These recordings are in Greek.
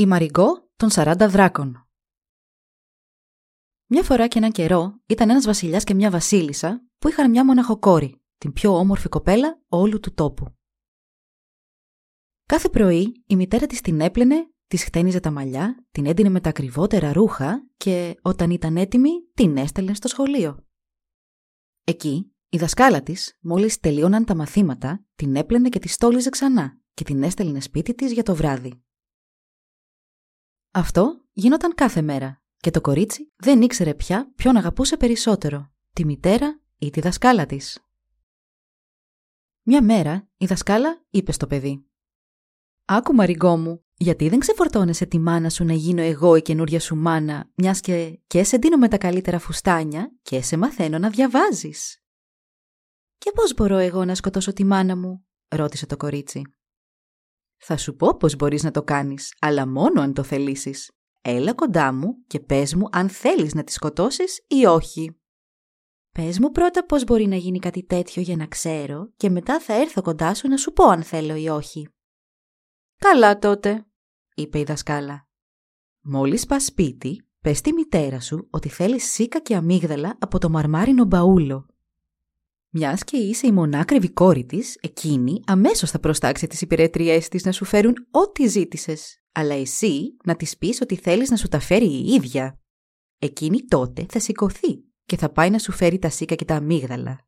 Η Μαριγκό των 40 δράκων Μια φορά και έναν καιρό ήταν ένας βασιλιάς και μια βασίλισσα που είχαν μια μοναχοκόρη, την πιο όμορφη κοπέλα όλου του τόπου. Κάθε πρωί η μητέρα της την έπλαινε, της χτένιζε τα μαλλιά, την έντυνε με τα ακριβότερα ρούχα και όταν ήταν έτοιμη την έστελνε στο σχολείο. Εκεί η δασκάλα της, μόλις τελείωναν τα μαθήματα, την έπλαινε και τη στόλιζε ξανά και την έστελνε σπίτι της για το βράδυ. Αυτό γινόταν κάθε μέρα και το κορίτσι δεν ήξερε πια ποιον αγαπούσε περισσότερο, τη μητέρα ή τη δασκάλα της. Μια μέρα η δασκάλα είπε στο παιδί «Άκου Μαριγκό μου, γιατί δεν ξεφορτώνεσαι τη μάνα σου να γίνω εγώ η καινούρια σου μάνα, μιας και και σε δίνω με τα καλύτερα φουστάνια και σε μαθαίνω να διαβάζεις». «Και πώς μπορώ εγώ να σκοτώσω τη μάνα μου» ρώτησε το κορίτσι. Θα σου πω πώς μπορείς να το κάνεις, αλλά μόνο αν το θελήσεις. Έλα κοντά μου και πες μου αν θέλεις να τη σκοτώσεις ή όχι. Πες μου πρώτα πώς μπορεί να γίνει κάτι τέτοιο για να ξέρω και μετά θα έρθω κοντά σου να σου πω αν θέλω ή όχι. Καλά τότε, είπε η δασκάλα. Μόλις πας σπίτι, πες στη μητέρα σου ότι θέλεις σίκα και αμύγδαλα από το μαρμάρινο μπαούλο μιας και είσαι η μονάκριβη κόρη της, εκείνη αμέσως θα προστάξει τις υπηρέτριέ της να σου φέρουν ό,τι ζήτησες. Αλλά εσύ να της πεις ότι θέλεις να σου τα φέρει η ίδια. Εκείνη τότε θα σηκωθεί και θα πάει να σου φέρει τα σίκα και τα αμύγδαλα.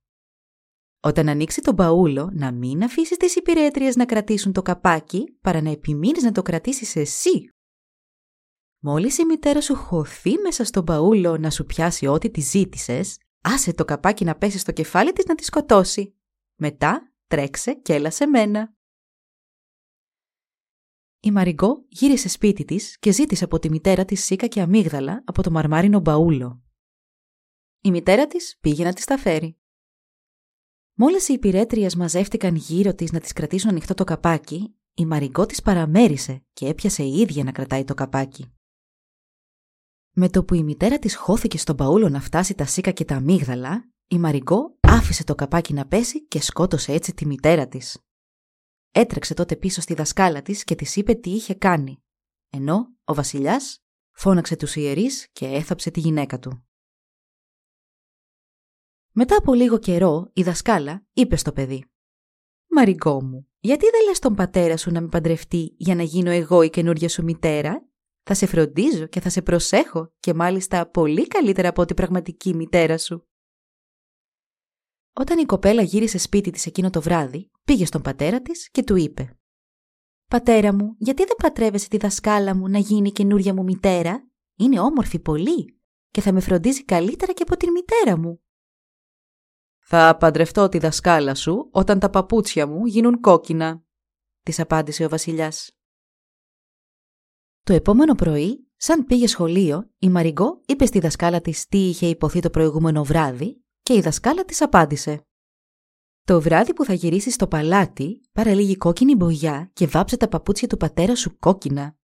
Όταν ανοίξει τον μπαούλο, να μην αφήσεις τις υπηρέτριες να κρατήσουν το καπάκι, παρά να επιμείνεις να το κρατήσεις εσύ. Μόλις η μητέρα σου χωθεί μέσα στον μπαούλο να σου πιάσει ό,τι τη ζήτησες, Άσε το καπάκι να πέσει στο κεφάλι της να τη σκοτώσει. Μετά τρέξε και έλα σε μένα. Η Μαριγκό γύρισε σπίτι της και ζήτησε από τη μητέρα της σίκα και αμύγδαλα από το μαρμάρινο μπαούλο. Η μητέρα της πήγε να της τα φέρει. Μόλις οι υπηρέτριες μαζεύτηκαν γύρω της να της κρατήσουν ανοιχτό το καπάκι, η Μαριγκό της παραμέρισε και έπιασε η ίδια να κρατάει το καπάκι. Με το που η μητέρα της χώθηκε στον παούλο να φτάσει τα σίκα και τα αμύγδαλα, η Μαριγκό άφησε το καπάκι να πέσει και σκότωσε έτσι τη μητέρα της. Έτρεξε τότε πίσω στη δασκάλα της και της είπε τι είχε κάνει, ενώ ο βασιλιάς φώναξε τους ιερείς και έθαψε τη γυναίκα του. Μετά από λίγο καιρό, η δασκάλα είπε στο παιδί «Μαριγκό μου, γιατί δεν λες τον πατέρα σου να με παντρευτεί για να γίνω εγώ η καινούργια σου μητέρα θα σε φροντίζω και θα σε προσέχω και μάλιστα πολύ καλύτερα από την πραγματική μητέρα σου. Όταν η κοπέλα γύρισε σπίτι της εκείνο το βράδυ, πήγε στον πατέρα της και του είπε «Πατέρα μου, γιατί δεν πατρεύεσαι τη δασκάλα μου να γίνει η καινούρια μου μητέρα; Είναι όμορφη πολύ και θα με φροντίζει καλύτερα και από την μητέρα μου». «Θα παντρευτώ τη δασκάλα σου όταν τα παπούτσια μου γίνουν κόκκινα», της απάντησε ο βασιλιάς. Το επόμενο πρωί, σαν πήγε σχολείο, η Μαριγκό είπε στη δασκάλα της τι είχε υποθεί το προηγούμενο βράδυ και η δασκάλα της απάντησε. Το βράδυ που θα γυρίσεις στο παλάτι, πάρε λίγη κόκκινη μπογιά και βάψε τα παπούτσια του πατέρα σου κόκκινα.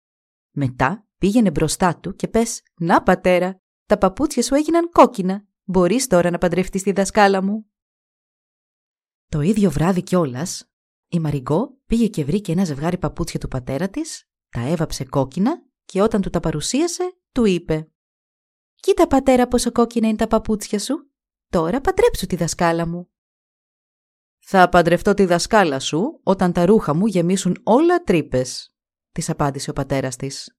Μετά πήγαινε μπροστά του και πες: Να, πατέρα, τα παπούτσια σου έγιναν κόκκινα. Μπορείς τώρα να παντρευτείς τη δασκάλα μου. Το ίδιο βράδυ κιόλας, η Μαριγκό πήγε και βρήκε ένα ζευγάρι παπούτσια του πατέρα της τα έβαψε κόκκινα και όταν του τα παρουσίασε, του είπε «Κοίτα πατέρα πόσο κόκκινα είναι τα παπούτσια σου. Τώρα παντρέψου τη δασκάλα μου». «Θα παντρευτώ τη δασκάλα σου όταν τα ρούχα μου γεμίσουν όλα τρύπες, της απάντησε ο πατέρας της.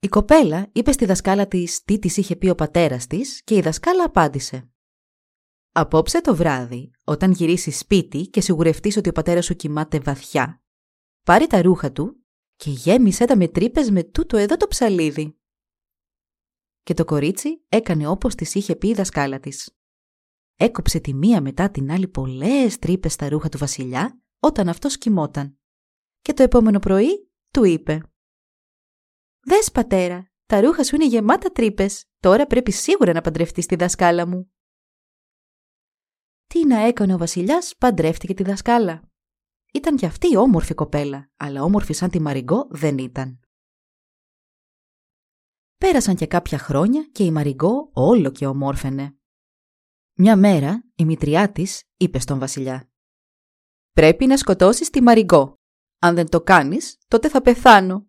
Η κοπέλα είπε στη δασκάλα της τι της είχε πει ο πατέρας της και η δασκάλα απάντησε «Απόψε το βράδυ, όταν γυρίσεις σπίτι και σιγουρευτείς ότι ο πατέρας σου κοιμάται βαθιά, πάρει τα ρούχα του και γέμισε τα με τρύπες με τούτο εδώ το ψαλίδι. Και το κορίτσι έκανε όπως της είχε πει η δασκάλα της. Έκοψε τη μία μετά την άλλη πολλές τρύπες στα ρούχα του βασιλιά όταν αυτός κοιμόταν. Και το επόμενο πρωί του είπε «Δες, πατέρα, τα ρούχα σου είναι γεμάτα τρύπες. Τώρα πρέπει σίγουρα να παντρευτείς τη δασκάλα μου». Τι να έκανε ο βασιλιάς, παντρεύτηκε τη δασκάλα. Ήταν κι αυτή η όμορφη κοπέλα, αλλά όμορφη σαν τη Μαριγκό δεν ήταν. Πέρασαν και κάποια χρόνια και η Μαριγκό όλο και ομόρφαινε. Μια μέρα η μητριά της είπε στον βασιλιά «Πρέπει να σκοτώσεις τη Μαριγκό. Αν δεν το κάνεις, τότε θα πεθάνω».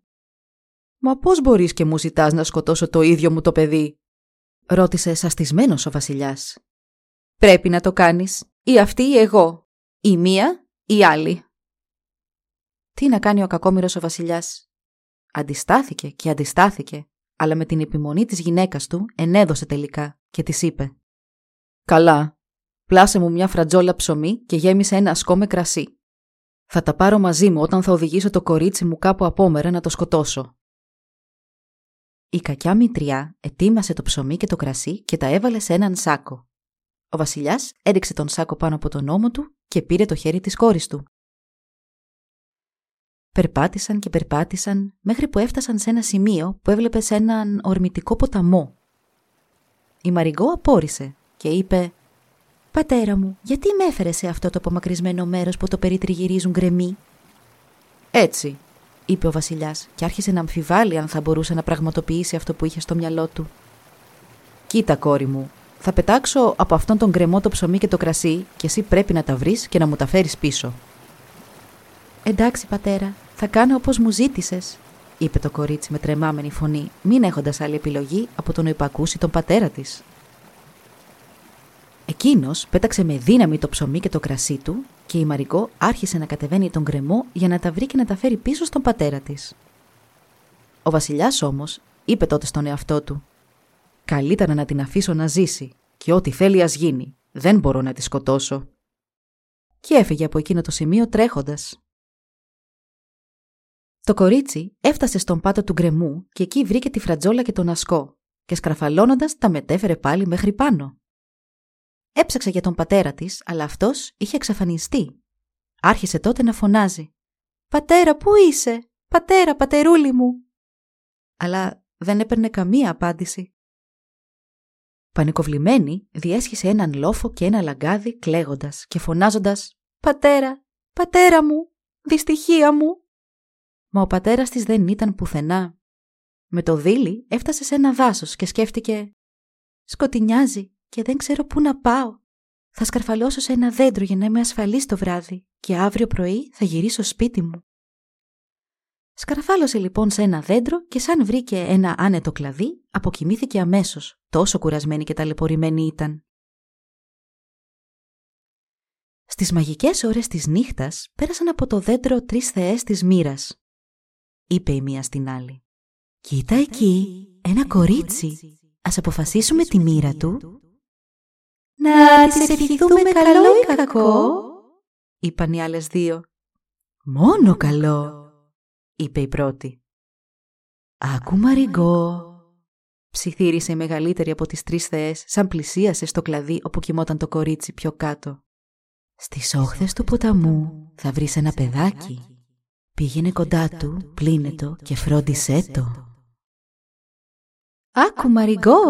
«Μα πώς μπορείς και μου ζητάς να σκοτώσω το ίδιο μου το παιδί» ρώτησε σαστισμένος ο βασιλιάς. «Πρέπει να το κάνεις. Ή αυτή ή εγώ. Η μία ή η άλλη». Τι να κάνει ο κακόμοιρος ο βασιλιάς. Αντιστάθηκε και αντιστάθηκε, αλλά με την επιμονή της γυναίκας του ενέδωσε τελικά και της είπε «Καλά, πλάσε μου μια φρατζόλα ψωμί και γέμισε ένα ασκό με κρασί. Θα τα πάρω μαζί μου όταν θα οδηγήσω το κορίτσι μου κάπου απόμερα να το σκοτώσω». Η κακιά μητριά ετοίμασε το ψωμί και το κρασί και τα έβαλε σε έναν σάκο. Ο βασιλιάς έριξε τον σάκο πάνω από τον ώμο του και πήρε το χέρι της κόρης του. Περπάτησαν και περπάτησαν μέχρι που έφτασαν σε ένα σημείο που έβλεπε σε έναν ορμητικό ποταμό. Η Μαριγκό απόρρισε και είπε «Πατέρα μου, γιατί με έφερε σε αυτό το απομακρυσμένο μέρος που το περιτριγυρίζουν γκρεμοί» «Έτσι», είπε ο βασιλιάς και άρχισε να αμφιβάλλει αν θα μπορούσε να πραγματοποιήσει αυτό που είχε στο μυαλό του. «Κοίτα, κόρη μου, θα πετάξω από αυτόν τον γκρεμό το ψωμί και το κρασί και εσύ πρέπει να τα βρεις και να μου τα φέρεις πίσω». «Εντάξει, πατέρα, θα κάνω όπως μου ζήτησες», είπε το κορίτσι με τρεμάμενη φωνή, μην έχοντας άλλη επιλογή από το να υπακούσει τον πατέρα της. Εκείνος πέταξε με δύναμη το ψωμί και το κρασί του και η Μαρικό άρχισε να κατεβαίνει τον γκρεμό για να τα βρει και να τα φέρει πίσω στον πατέρα της. Ο βασιλιάς όμως είπε τότε στον εαυτό του «Καλύτερα να την αφήσω να ζήσει και ό,τι θέλει ας γίνει. Δεν μπορώ να τη σκοτώσω». Και έφυγε από εκείνο το σημείο τρέχοντας. Το κορίτσι έφτασε στον πάτο του γκρεμού και εκεί βρήκε τη φρατζόλα και τον ασκό και σκραφαλώνοντας τα μετέφερε πάλι μέχρι πάνω. Έψαξε για τον πατέρα της, αλλά αυτός είχε εξαφανιστεί. Άρχισε τότε να φωνάζει. «Πατέρα, πού είσαι! Πατέρα, πατερούλη μου!» Αλλά δεν έπαιρνε καμία απάντηση. Πανικοβλημένη, διέσχισε έναν λόφο και ένα λαγκάδι κλαίγοντας και φωνάζοντας «Πατέρα, πατέρα μου, δυστυχία μου!» Μα ο πατέρας της δεν ήταν πουθενά. Με το δίλη έφτασε σε ένα δάσος και σκέφτηκε «Σκοτεινιάζει και δεν ξέρω πού να πάω. Θα σκαρφαλώσω σε ένα δέντρο για να είμαι ασφαλής το βράδυ και αύριο πρωί θα γυρίσω σπίτι μου». Σκαρφάλωσε λοιπόν σε ένα δέντρο και σαν βρήκε ένα άνετο κλαδί, αποκοιμήθηκε αμέσως, τόσο κουρασμένη και ταλαιπωρημένη ήταν. Στις μαγικές ώρες της νύχτας πέρασαν από το δέντρο τρεις θεές της μοίρας είπε η μία στην άλλη. «Κοίτα εκεί, ένα κορίτσι. Ας αποφασίσουμε τη μοίρα του». «Να της ευχηθούμε καλό ή κακό», είπαν οι άλλες δύο. «Μόνο καλό», είπε η πρώτη. «Άκου Μαριγκό», ψιθύρισε η μεγαλύτερη από τις τρεις θεές, σαν πλησίασε στο κλαδί όπου κοιμόταν το κορίτσι πιο κάτω. «Στις όχθες του ποταμού θα βρεις ένα παιδάκι Πήγαινε κοντά του, πλύνε το και φρόντισέ το. «Άκου Μαριγκό»,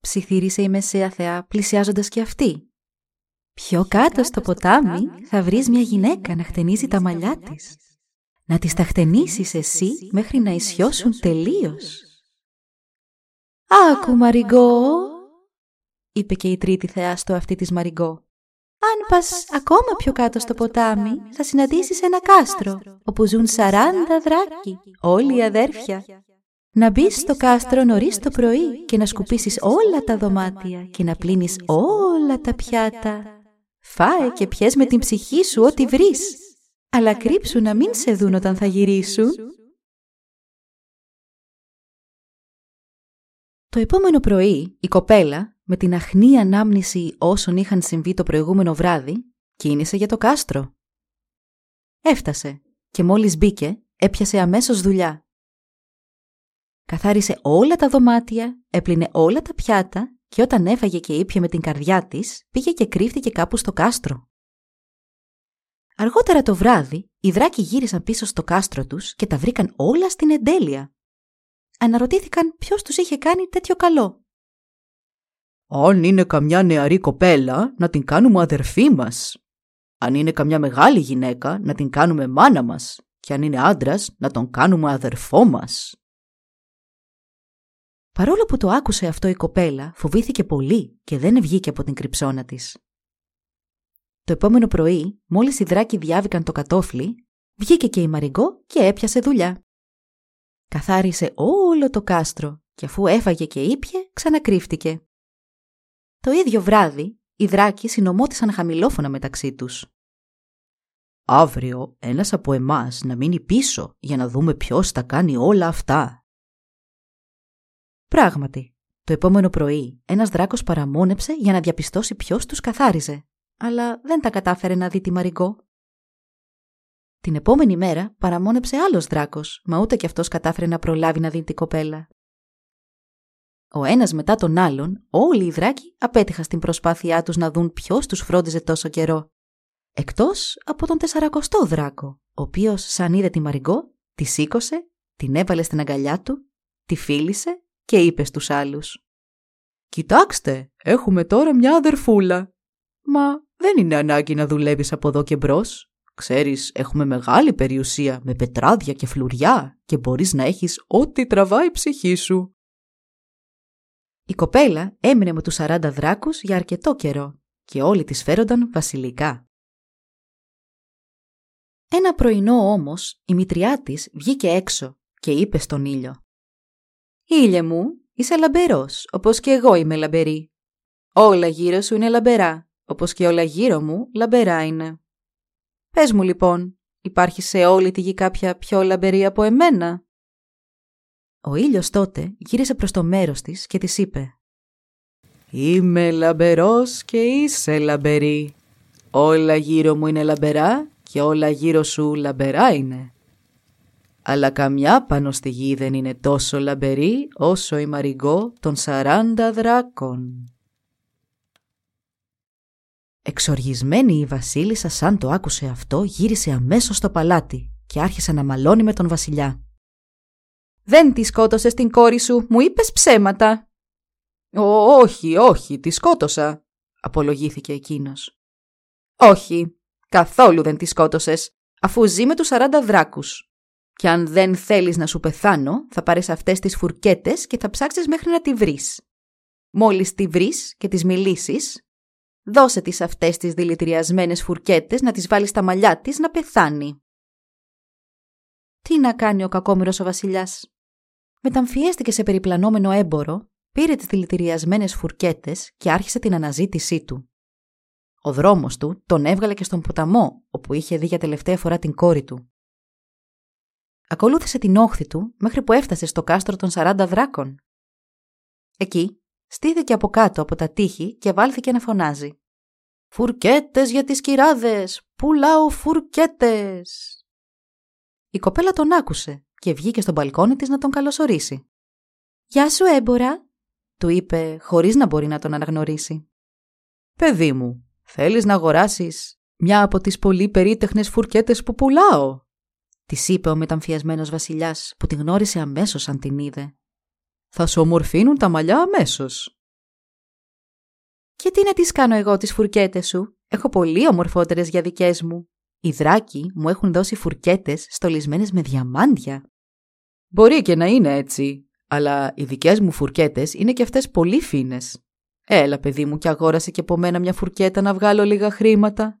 ψιθύρισε η μεσαία θεά πλησιάζοντας και αυτή. «Πιο κάτω στο ποτάμι θα βρεις μια γυναίκα να χτενίζει τα μαλλιά της. Να τις τα χτενίσεις εσύ μέχρι να ισιώσουν τελείως». «Άκου Μαριγκό», είπε και η τρίτη θεά στο αυτή της Μαριγκό. Αν πας ακόμα πιο κάτω στο ποτάμι, θα συναντήσεις ένα κάστρο, όπου ζουν σαράντα δράκοι, όλοι οι αδέρφια. Να μπεις στο κάστρο νωρίς το πρωί και να σκουπίσεις όλα τα δωμάτια και να πλύνεις όλα τα πιάτα. Φάε και πιες με την ψυχή σου ό,τι βρεις, αλλά κρύψου να μην σε δουν όταν θα γυρίσουν. Το επόμενο πρωί η κοπέλα με την αχνή ανάμνηση όσων είχαν συμβεί το προηγούμενο βράδυ, κίνησε για το κάστρο. Έφτασε και μόλις μπήκε, έπιασε αμέσως δουλειά. Καθάρισε όλα τα δωμάτια, έπλυνε όλα τα πιάτα και όταν έφαγε και ήπια με την καρδιά της, πήγε και κρύφτηκε κάπου στο κάστρο. Αργότερα το βράδυ, οι δράκοι γύρισαν πίσω στο κάστρο τους και τα βρήκαν όλα στην εντέλεια. Αναρωτήθηκαν ποιος τους είχε κάνει τέτοιο καλό. «Αν είναι καμιά νεαρή κοπέλα, να την κάνουμε αδερφή μας. Αν είναι καμιά μεγάλη γυναίκα, να την κάνουμε μάνα μας. Και αν είναι άντρας, να τον κάνουμε αδερφό μας». Παρόλο που το άκουσε αυτό η κοπέλα, φοβήθηκε πολύ και δεν βγήκε από την κρυψώνα της. Το επόμενο πρωί, μόλις οι δράκοι διάβηκαν το κατόφλι, βγήκε και η Μαριγκό και έπιασε δουλειά. Καθάρισε όλο το κάστρο και αφού έφαγε και ήπια, ξανακρύφτηκε. Το ίδιο βράδυ, οι δράκοι συνομώτησαν χαμηλόφωνα μεταξύ τους. «Αύριο ένας από εμάς να μείνει πίσω για να δούμε ποιος τα κάνει όλα αυτά», Πράγματι, το επόμενο πρωί ένας δράκος παραμόνεψε για να διαπιστώσει ποιος τους καθάριζε, αλλά δεν τα κατάφερε να δει τη Μαριγκό. Την επόμενη μέρα παραμόνεψε άλλος δράκος, μα ούτε κι αυτός κατάφερε να προλάβει να δει την κοπέλα. Ο ένας μετά τον άλλον, όλοι οι δράκοι απέτυχαν στην προσπάθειά τους να δουν ποιος τους φρόντιζε τόσο καιρό. Εκτός από τον τεσσαρακοστό δράκο, ο οποίος σαν είδε τη Μαριγκό, τη σήκωσε, την έβαλε στην αγκαλιά του, τη φίλησε και είπε στους άλλους «Κοιτάξτε, έχουμε τώρα μια αδερφούλα. Μα δεν είναι ανάγκη να δουλεύεις από εδώ και μπρος. Ξέρεις, έχουμε μεγάλη περιουσία με πετράδια και φλουριά και μπορείς να έχεις ό,τι τραβάει η ψυχή σου». Η κοπέλα έμεινε με τους 40 δράκους για αρκετό καιρό και όλοι τις φέρονταν βασιλικά. Ένα πρωινό όμως η μητριά της βγήκε έξω και είπε στον ήλιο Ήλιε μου, είσαι λαμπερός, όπως και εγώ είμαι λαμπερή. Όλα γύρω σου είναι λαμπερά, όπως και όλα γύρω μου λαμπερά είναι. Πες μου λοιπόν, υπάρχει σε όλη τη γη κάποια πιο λαμπερή από εμένα; Ο ήλιος τότε γύρισε προς το μέρος της και της είπε «Είμαι λαμπερός και είσαι λαμπερή. Όλα γύρω μου είναι λαμπερά και όλα γύρω σου λαμπερά είναι αλλά καμιά πάνω στη γη δεν είναι τόσο λαμπερή όσο η Μαριγκό των σαράντα δράκων. Εξοργισμένη η βασίλισσα σαν το άκουσε αυτό γύρισε αμέσως στο παλάτι και άρχισε να μαλώνει με τον βασιλιά. «Δεν τη σκότωσες την κόρη σου, μου είπες ψέματα». «Όχι, όχι, τη σκότωσα», απολογήθηκε εκείνος. «Όχι, καθόλου δεν τη σκότωσες, αφού ζει με τους σαράντα δράκους. Και αν δεν θέλεις να σου πεθάνω, θα πάρεις αυτές τις φουρκέτες και θα ψάξεις μέχρι να τη βρεις. Μόλις τη βρεις και τις μιλήσεις, δώσε τις αυτές τις δηλητηριασμένες φουρκέτες να τις βάλεις στα μαλλιά της να πεθάνει. Τι να κάνει ο κακόμοιρος ο βασιλιάς. Μεταμφιέστηκε σε περιπλανόμενο έμπορο, πήρε τις δηλητηριασμένες φουρκέτες και άρχισε την αναζήτησή του. Ο δρόμος του τον έβγαλε και στον ποταμό, όπου είχε δει για τελευταία φορά την κόρη του. Ακολούθησε την όχθη του μέχρι που έφτασε στο κάστρο των 40 δράκων. Εκεί στήθηκε από κάτω από τα τείχη και βάλθηκε να φωνάζει. «Φουρκέτες για τις κυράδες! Πουλάω φουρκέτες!» Η κοπέλα τον άκουσε και βγήκε στο μπαλκόνι της να τον καλωσορίσει. «Γεια σου έμπορα», του είπε χωρίς να μπορεί να τον αναγνωρίσει. «Παιδί μου, θέλεις να αγοράσεις μια από τις πολύ περίτεχνες φουρκέτες που πουλάω» της είπε ο μεταμφιασμένος βασιλιάς, που την γνώρισε αμέσως αν την είδε. Θα σου ομορφύνουν τα μαλλιά αμέσως. Και τι να τις κάνω εγώ τις φουρκέτες σου, έχω πολύ ομορφότερες για δικές μου. Οι δράκοι μου έχουν δώσει φουρκέτες στολισμένες με διαμάντια. Μπορεί και να είναι έτσι, αλλά οι δικές μου φουρκέτες είναι και αυτές πολύ φίνες. Έλα, παιδί μου, και αγόρασε και από μένα μια φουρκέτα να βγάλω λίγα χρήματα.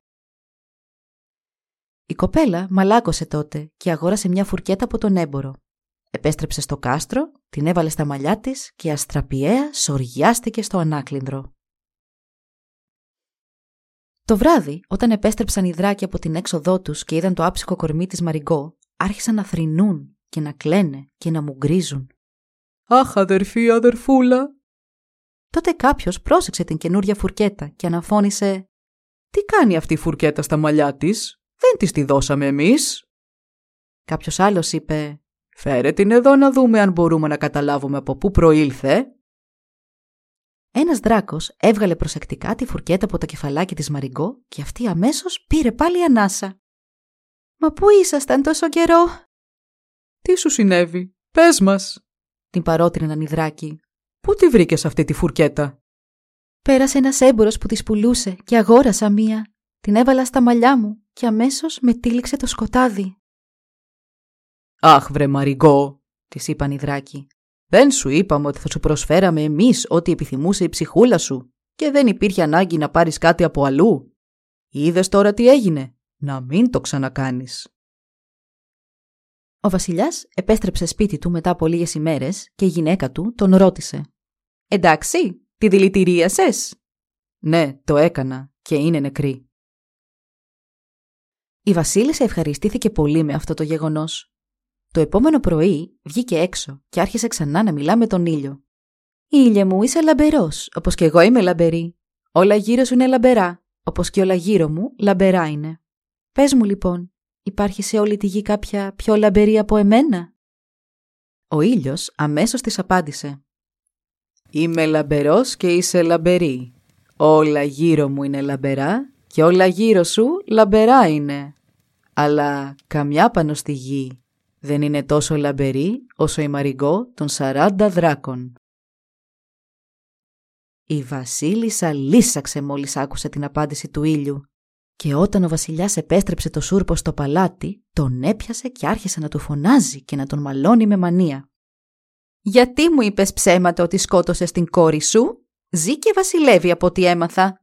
Η κοπέλα μαλάκωσε τότε και αγόρασε μια φουρκέτα από τον έμπορο. Επέστρεψε στο κάστρο, την έβαλε στα μαλλιά της και αστραπιαία σοριάστηκε στο ανάκλυνδρο. Το βράδυ, όταν επέστρεψαν οι δράκοι από την έξοδό τους και είδαν το άψυχο κορμί της Μαριγκό, άρχισαν να θρυνούν και να κλαίνε και να μουγκρίζουν. «Αχ, αδερφή, αδερφούλα!» Τότε κάποιος πρόσεξε την καινούρια φουρκέτα και αναφώνησε «Τι κάνει αυτή η φουρκέτα στα μαλλιά της» Δεν της τη δώσαμε εμείς. Κάποιος άλλος είπε «Φέρε την εδώ να δούμε αν μπορούμε να καταλάβουμε από πού προήλθε». Ένας δράκος έβγαλε προσεκτικά τη φουρκέτα από το κεφαλάκι της Μαριγκό και αυτή αμέσως πήρε πάλι ανάσα. Μα πού ήσασταν τόσο καιρό; Τι σου συνέβη, πες μας, την παρότρινε ένα νηδράκι. Πού τη βρήκες αυτή τη φουρκέτα; Πέρασε ένας έμπορος που τη πουλούσε και αγόρασα μία. Την έβαλα στα μαλλιά μου και αμέσως με τύλιξε το σκοτάδι. Αχ βρε Μαριγκό, της είπαν οι δράκοι. Δεν σου είπαμε ότι θα σου προσφέραμε εμείς ό,τι επιθυμούσε η ψυχούλα σου και δεν υπήρχε ανάγκη να πάρεις κάτι από αλλού. Είδες τώρα τι έγινε. Να μην το ξανακάνεις. Ο βασιλιάς επέστρεψε σπίτι του μετά από λίγες ημέρες και η γυναίκα του τον ρώτησε. «Εντάξει, τη δηλητηρίασες» «Ναι, το έκανα και είναι νεκρή». Η βασίλισσα ευχαριστήθηκε πολύ με αυτό το γεγονός. Το επόμενο πρωί βγήκε έξω και άρχισε ξανά να μιλά με τον ήλιο. «Ήλιε μου, είσαι λαμπερός, όπως και εγώ είμαι λαμπερή. Όλα γύρω σου είναι λαμπερά, όπως και όλα γύρω μου λαμπερά είναι. Πες μου λοιπόν, υπάρχει σε όλη τη γη κάποια πιο λαμπερή από εμένα» Ο ήλιος αμέσως της απάντησε «Είμαι λαμπερός και είσαι λαμπερή. Όλα γύρω μου είναι λαμπερά και όλα γύρω σου λαμπερά είναι. Αλλά καμιά πάνω στη γη δεν είναι τόσο λαμπερή όσο η Μαριγκό των 40 δράκων». Η βασίλισσα λύσαξε μόλις άκουσε την απάντηση του ήλιου και όταν ο βασιλιάς επέστρεψε το σούρπο στο παλάτι, τον έπιασε και άρχισε να του φωνάζει και να τον μαλώνει με μανία. «Γιατί μου είπες ψέματα ότι σκότωσες την κόρη σου; Ζει και βασιλεύει από ό,τι έμαθα.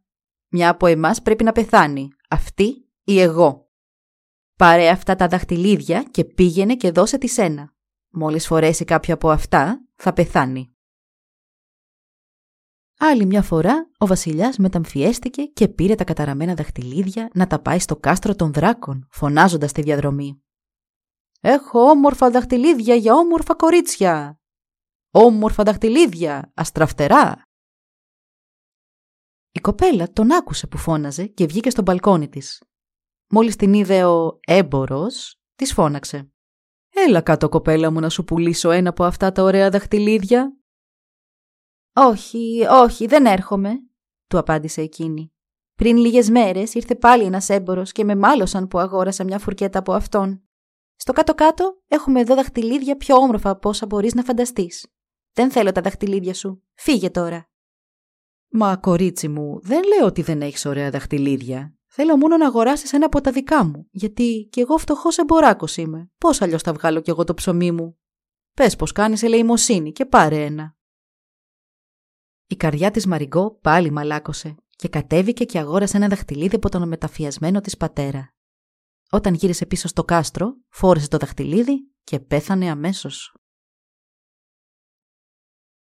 Μια από εμάς πρέπει να πεθάνει, αυτή ή εγώ. Πάρε αυτά τα δαχτυλίδια και πήγαινε και δώσε τη σένα. Μόλις φορέσει κάποιο από αυτά, θα πεθάνει». Άλλη μια φορά ο βασιλιάς μεταμφιέστηκε και πήρε τα καταραμένα δαχτυλίδια να τα πάει στο κάστρο των δράκων, φωνάζοντας τη διαδρομή. «Έχω όμορφα δαχτυλίδια για όμορφα κορίτσια! Όμορφα δαχτυλίδια, αστραφτερά!» Η κοπέλα τον άκουσε που φώναζε και βγήκε στο μπαλκόνι της. Μόλις την είδε ο έμπορος, της φώναξε. «Έλα κάτω κοπέλα μου να σου πουλήσω ένα από αυτά τα ωραία δαχτυλίδια». «Όχι, όχι, δεν έρχομαι», του απάντησε εκείνη. «Πριν λίγες μέρες ήρθε πάλι ένας έμπορος και με μάλωσαν που αγόρασα μια φουρκέτα από αυτόν. Στο κάτω-κάτω έχουμε εδώ δαχτυλίδια πιο όμορφα από όσα μπορείς να φανταστείς. Δεν θέλω τα δαχτυλίδια σου. Φύγε τώρα». «Μα κορίτσι μου, δεν λέω ότι δεν έχεις ωραία δαχτυλίδια. Θέλω μόνο να αγοράσεις ένα από τα δικά μου, γιατί κι εγώ φτωχός εμποράκος είμαι. Πώς αλλιώς θα βγάλω κι εγώ το ψωμί μου; Πες πως κάνεις ελεημοσύνη και πάρε ένα. Η καρδιά της Μαριγκό πάλι μαλάκωσε και κατέβηκε και αγόρασε ένα δαχτυλίδι από τον μεταφιασμένο της πατέρα. Όταν γύρισε πίσω στο κάστρο, φόρεσε το δαχτυλίδι και πέθανε αμέσως.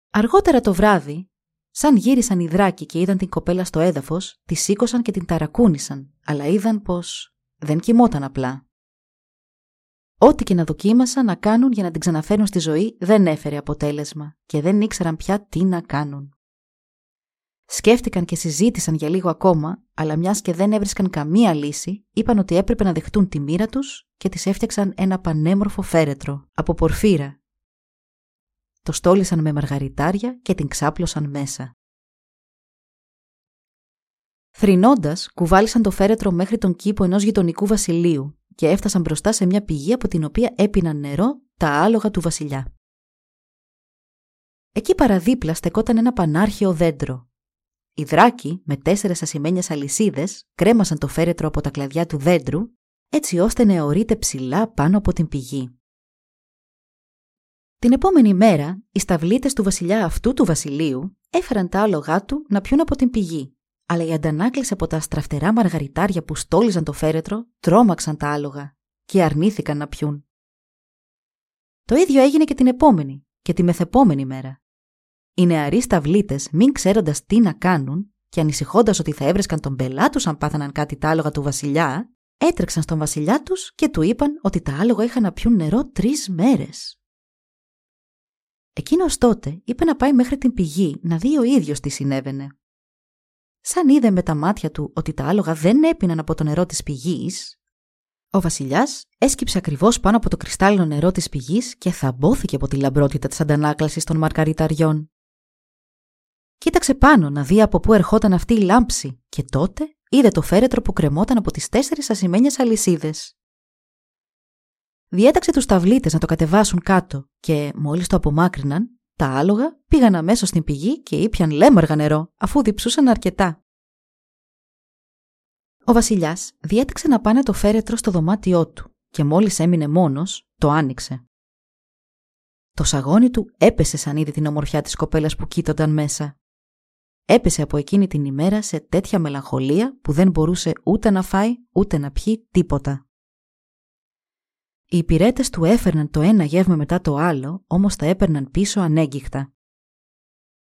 Αργότερα το βράδυ, σαν γύρισαν οι δράκοι και είδαν την κοπέλα στο έδαφος, τη σήκωσαν και την ταρακούνησαν, αλλά είδαν πως δεν κοιμόταν απλά. Ό,τι και να δοκίμασαν να κάνουν για να την ξαναφέρουν στη ζωή δεν έφερε αποτέλεσμα και δεν ήξεραν πια τι να κάνουν. Σκέφτηκαν και συζήτησαν για λίγο ακόμα, αλλά μιας και δεν έβρισκαν καμία λύση, είπαν ότι έπρεπε να δεχτούν τη μοίρα τους και της έφτιαξαν ένα πανέμορφο φέρετρο από πορφύρα. Το στόλισαν με μαργαριτάρια και την ξάπλωσαν μέσα. Θρυνώντας, κουβάλισαν το φέρετρο μέχρι τον κήπο ενός γειτονικού βασιλείου και έφτασαν μπροστά σε μια πηγή από την οποία έπιναν νερό τα άλογα του βασιλιά. Εκεί παραδίπλα στεκόταν ένα πανάρχαιο δέντρο οι δράκοι με τέσσερες ασημένιες αλυσίδες κρέμασαν το φέρετρο από τα κλαδιά του δέντρου, έτσι ώστε να αιωρείται ψηλά πάνω από την πηγή. Την επόμενη μέρα, οι σταυλίτες του βασιλιά αυτού του βασιλείου έφεραν τα άλογά του να πιούν από την πηγή, αλλά η αντανάκληση από τα στραφτερά μαργαριτάρια που στόλιζαν το φέρετρο τρόμαξαν τα άλογα και αρνήθηκαν να πιούν. Το ίδιο έγινε και την επόμενη και τη μεθεπόμενη μέρα. Οι νεαροί σταυλίτες, μην ξέροντας τι να κάνουν και ανησυχώντας ότι θα έβρισκαν τον πελά τους αν πάθαναν κάτι τα άλογα του βασιλιά, έτρεξαν στον βασιλιά τους και του είπαν ότι τα άλογα είχαν να πιούν νερό τρεις μέρες. Εκείνος τότε είπε να πάει μέχρι την πηγή να δει ο ίδιος τι συνέβαινε. Σαν είδε με τα μάτια του ότι τα άλογα δεν έπιναν από το νερό της πηγής, ο βασιλιάς έσκυψε ακριβώς πάνω από το κρυστάλλινο νερό της πηγής και θαμπόθηκε από τη λαμπρότητα της αντανάκλασης των μαρκαριταριών. Κοίταξε πάνω να δει από πού ερχόταν αυτή η λάμψη και τότε είδε το φέρετρο που κρεμόταν από τις τέσσερις ασημένιες αλυσίδες. Διέταξε τους ταυλίτες να το κατεβάσουν κάτω και μόλις το απομάκρυναν, τα άλογα πήγαν αμέσως στην πηγή και ήπιαν λέμαργα νερό, αφού διψούσαν αρκετά. Ο βασιλιάς διέταξε να πάνε το φέρετρο στο δωμάτιό του και μόλις έμεινε μόνος, το άνοιξε. Το σαγόνι του έπεσε σαν είδε την ομορφιά της κοπέλας που κοίτονταν μέσα. Έπεσε από εκείνη την ημέρα σε τέτοια μελαγχολία που δεν μπορούσε ούτε να φάει ούτε να πιει τίποτα. Οι υπηρέτες του έφερναν το ένα γεύμα μετά το άλλο, όμως τα έπαιρναν πίσω ανέγκυχτα.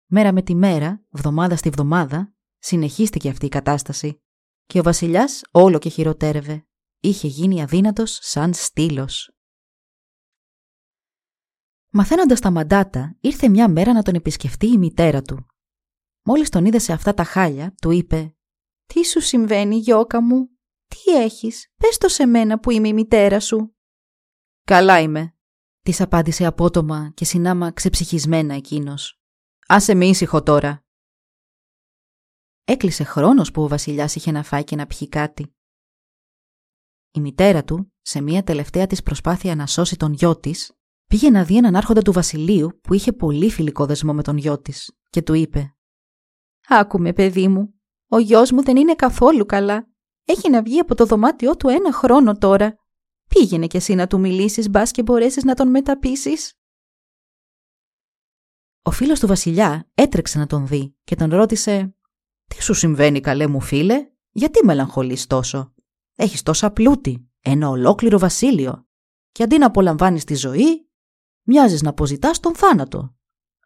Μέρα με τη μέρα, βδομάδα στη βδομάδα, συνεχίστηκε αυτή η κατάσταση και ο βασιλιάς όλο και χειροτέρευε. Είχε γίνει αδύνατος σαν στήλος. Μαθαίνοντας τα μαντάτα, ήρθε μια μέρα να τον επισκεφτεί η μητέρα του. Μόλις τον είδε σε αυτά τα χάλια, του είπε «Τι σου συμβαίνει, γιώκα μου, τι έχεις, πες το σε μένα που είμαι η μητέρα σου». «Καλά είμαι», της απάντησε απότομα και συνάμα ξεψυχισμένα εκείνος. «Άσε με ήσυχο τώρα». Έκλεισε χρόνος που ο βασιλιάς είχε να φάει και να πιει κάτι. Η μητέρα του, σε μια τελευταία της προσπάθεια να σώσει τον γιο της, πήγε να δει έναν άρχοντα του βασιλείου που είχε πολύ φιλικό δεσμό με τον γιο της και του είπε «Άκουμε, παιδί μου, ο γιος μου δεν είναι καθόλου καλά. Έχει να βγει από το δωμάτιό του ένα χρόνο τώρα. Πήγαινε κι εσύ να του μιλήσεις μπας και μπορέσεις να τον μεταπίσεις». Ο φίλος του βασιλιά έτρεξε να τον δει και τον ρώτησε «Τι σου συμβαίνει καλέ μου φίλε, γιατί μελαγχολείς τόσο; Έχεις τόσα πλούτη, ένα ολόκληρο βασίλειο και αντί να απολαμβάνεις τη ζωή, μοιάζεις να αποζητάς τον θάνατο.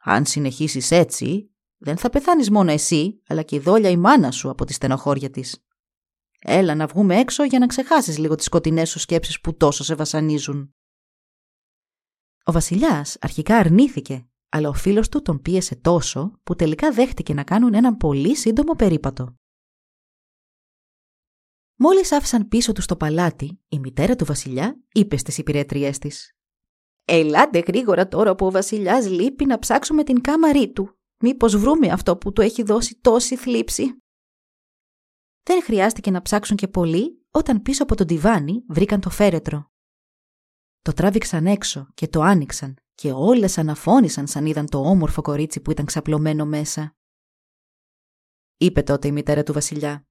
Αν συνεχίσεις έτσι, δεν θα πεθάνεις μόνο εσύ, αλλά και η δόλια η μάνα σου από τη στενοχώρια της. Έλα να βγούμε έξω για να ξεχάσεις λίγο τις σκοτεινές σου σκέψεις που τόσο σε βασανίζουν. Ο βασιλιάς αρχικά αρνήθηκε, αλλά ο φίλος του τον πίεσε τόσο που τελικά δέχτηκε να κάνουν έναν πολύ σύντομο περίπατο. Μόλις άφησαν πίσω του στο παλάτι, η μητέρα του βασιλιά είπε στις υπηρέτριές της «Ελάτε γρήγορα τώρα που ο βασιλιάς λείπει να ψάξουμε την κάμαρή του. Μήπως βρούμε αυτό που του έχει δώσει τόση θλίψη». Δεν χρειάστηκε να ψάξουν και πολύ όταν πίσω από τον τιβάνι βρήκαν το φέρετρο. Το τράβηξαν έξω και το άνοιξαν και όλες αναφώνησαν σαν είδαν το όμορφο κορίτσι που ήταν ξαπλωμένο μέσα. Είπε τότε η μητέρα του βασιλιά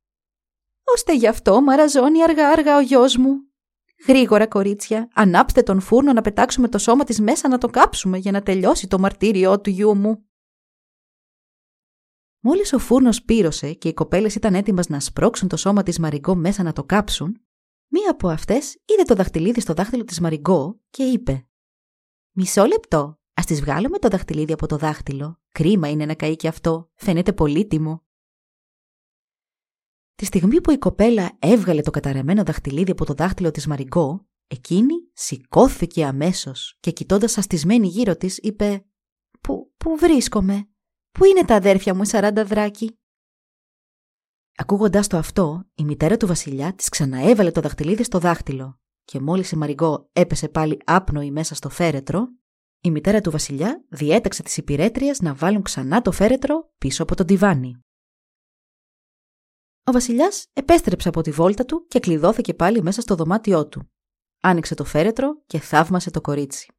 «Ώστε γι' αυτό μαραζώνει αργά-αργά ο γιος μου. Γρήγορα, κορίτσια, ανάψτε τον φούρνο να πετάξουμε το σώμα της μέσα να το κάψουμε για να τελειώσει το μαρτύριό του γιού μου». Μόλις ο φούρνος πύρωσε και οι κοπέλες ήταν έτοιμες να σπρώξουν το σώμα της Μαριγκό μέσα να το κάψουν, μία από αυτές είδε το δαχτυλίδι στο δάχτυλο της Μαριγκό και είπε: Μισό λεπτό. Α της βγάλουμε το δαχτυλίδι από το δάχτυλο. Κρίμα είναι να καεί και αυτό. Φαίνεται πολύτιμο. Τη στιγμή που η κοπέλα έβγαλε το καταρεμένο δαχτυλίδι από το δάχτυλο της Μαριγκό, εκείνη σηκώθηκε αμέσως και κοιτώντας αστισμένη γύρω της είπε «Πού, πού βρίσκομαι, πού είναι τα αδέρφια μου οι σαράντα δράκοι» Ακούγοντας το αυτό, η μητέρα του βασιλιά της ξαναέβαλε το δαχτυλίδι στο δάχτυλο και μόλις η Μαριγκό έπεσε πάλι άπνοη μέσα στο φέρετρο, η μητέρα του βασιλιά διέταξε τις υπηρέτριες να βάλουν ξανά το φέρετρο πίσω από τον τιβάνι. Ο Βασιλιάς επέστρεψε από τη βόλτα του και κλειδώθηκε πάλι μέσα στο δωμάτιό του. Άνοιξε το φέρετρο και θαύμασε το κορίτσι.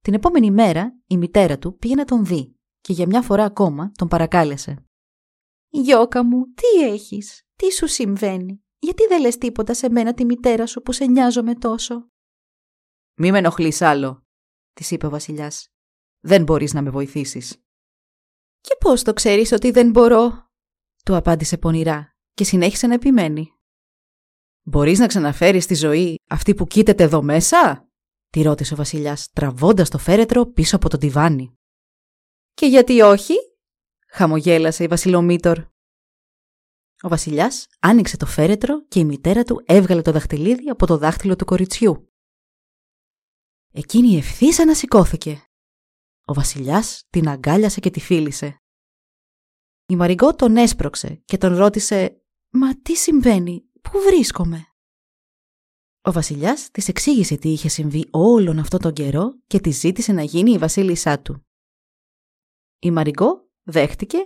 Την επόμενη μέρα η μητέρα του πήγε να τον δει και για μια φορά ακόμα τον παρακάλεσε. «Γιώκα μου, τι έχεις, τι σου συμβαίνει, γιατί δεν λες τίποτα σε μένα τη μητέρα σου που σε νοιάζομαι τόσο» «Μη με ενοχλείς άλλο», της είπε ο βασιλιάς. «Δεν μπορείς να με βοηθήσεις». «Και πώς το ξέρεις ότι δεν μπορώ» του απάντησε πονηρά και συνέχισε να επιμένει. «Μπορείς να ξαναφέρεις στη ζωή αυτή που κοίταται εδώ μέσα» τη ρώτησε ο βασιλιάς τραβώντας το φέρετρο πίσω από το τιβάνι. «Και γιατί όχι» χαμογέλασε η βασιλομήτωρ. Ο βασιλιάς άνοιξε το φέρετρο και η μητέρα του έβγαλε το δαχτυλίδι από το δάχτυλο του κοριτσιού. Εκείνη ευθύς ανασηκώθηκε. Ο βασιλιάς την αγκάλιασε και τη φίλησε. Η Μαριγκό τον έσπρωξε και τον ρώτησε «Μα τι συμβαίνει, πού βρίσκομαι» Ο βασιλιάς της εξήγησε τι είχε συμβεί όλον αυτό τον καιρό και τη ζήτησε να γίνει η βασίλισσά του. Η Μαριγκό δέχτηκε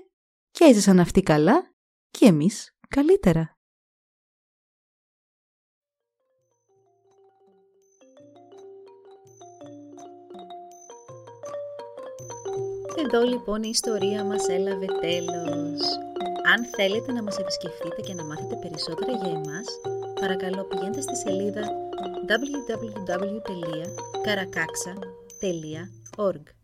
και έζησαν αυτοί καλά και εμείς καλύτερα. Εδώ λοιπόν η ιστορία μας έλαβε τέλος. Αν θέλετε να μας επισκεφτείτε και να μάθετε περισσότερα για εμάς, παρακαλώ πηγαίνετε στη σελίδα www.karakaksa.org.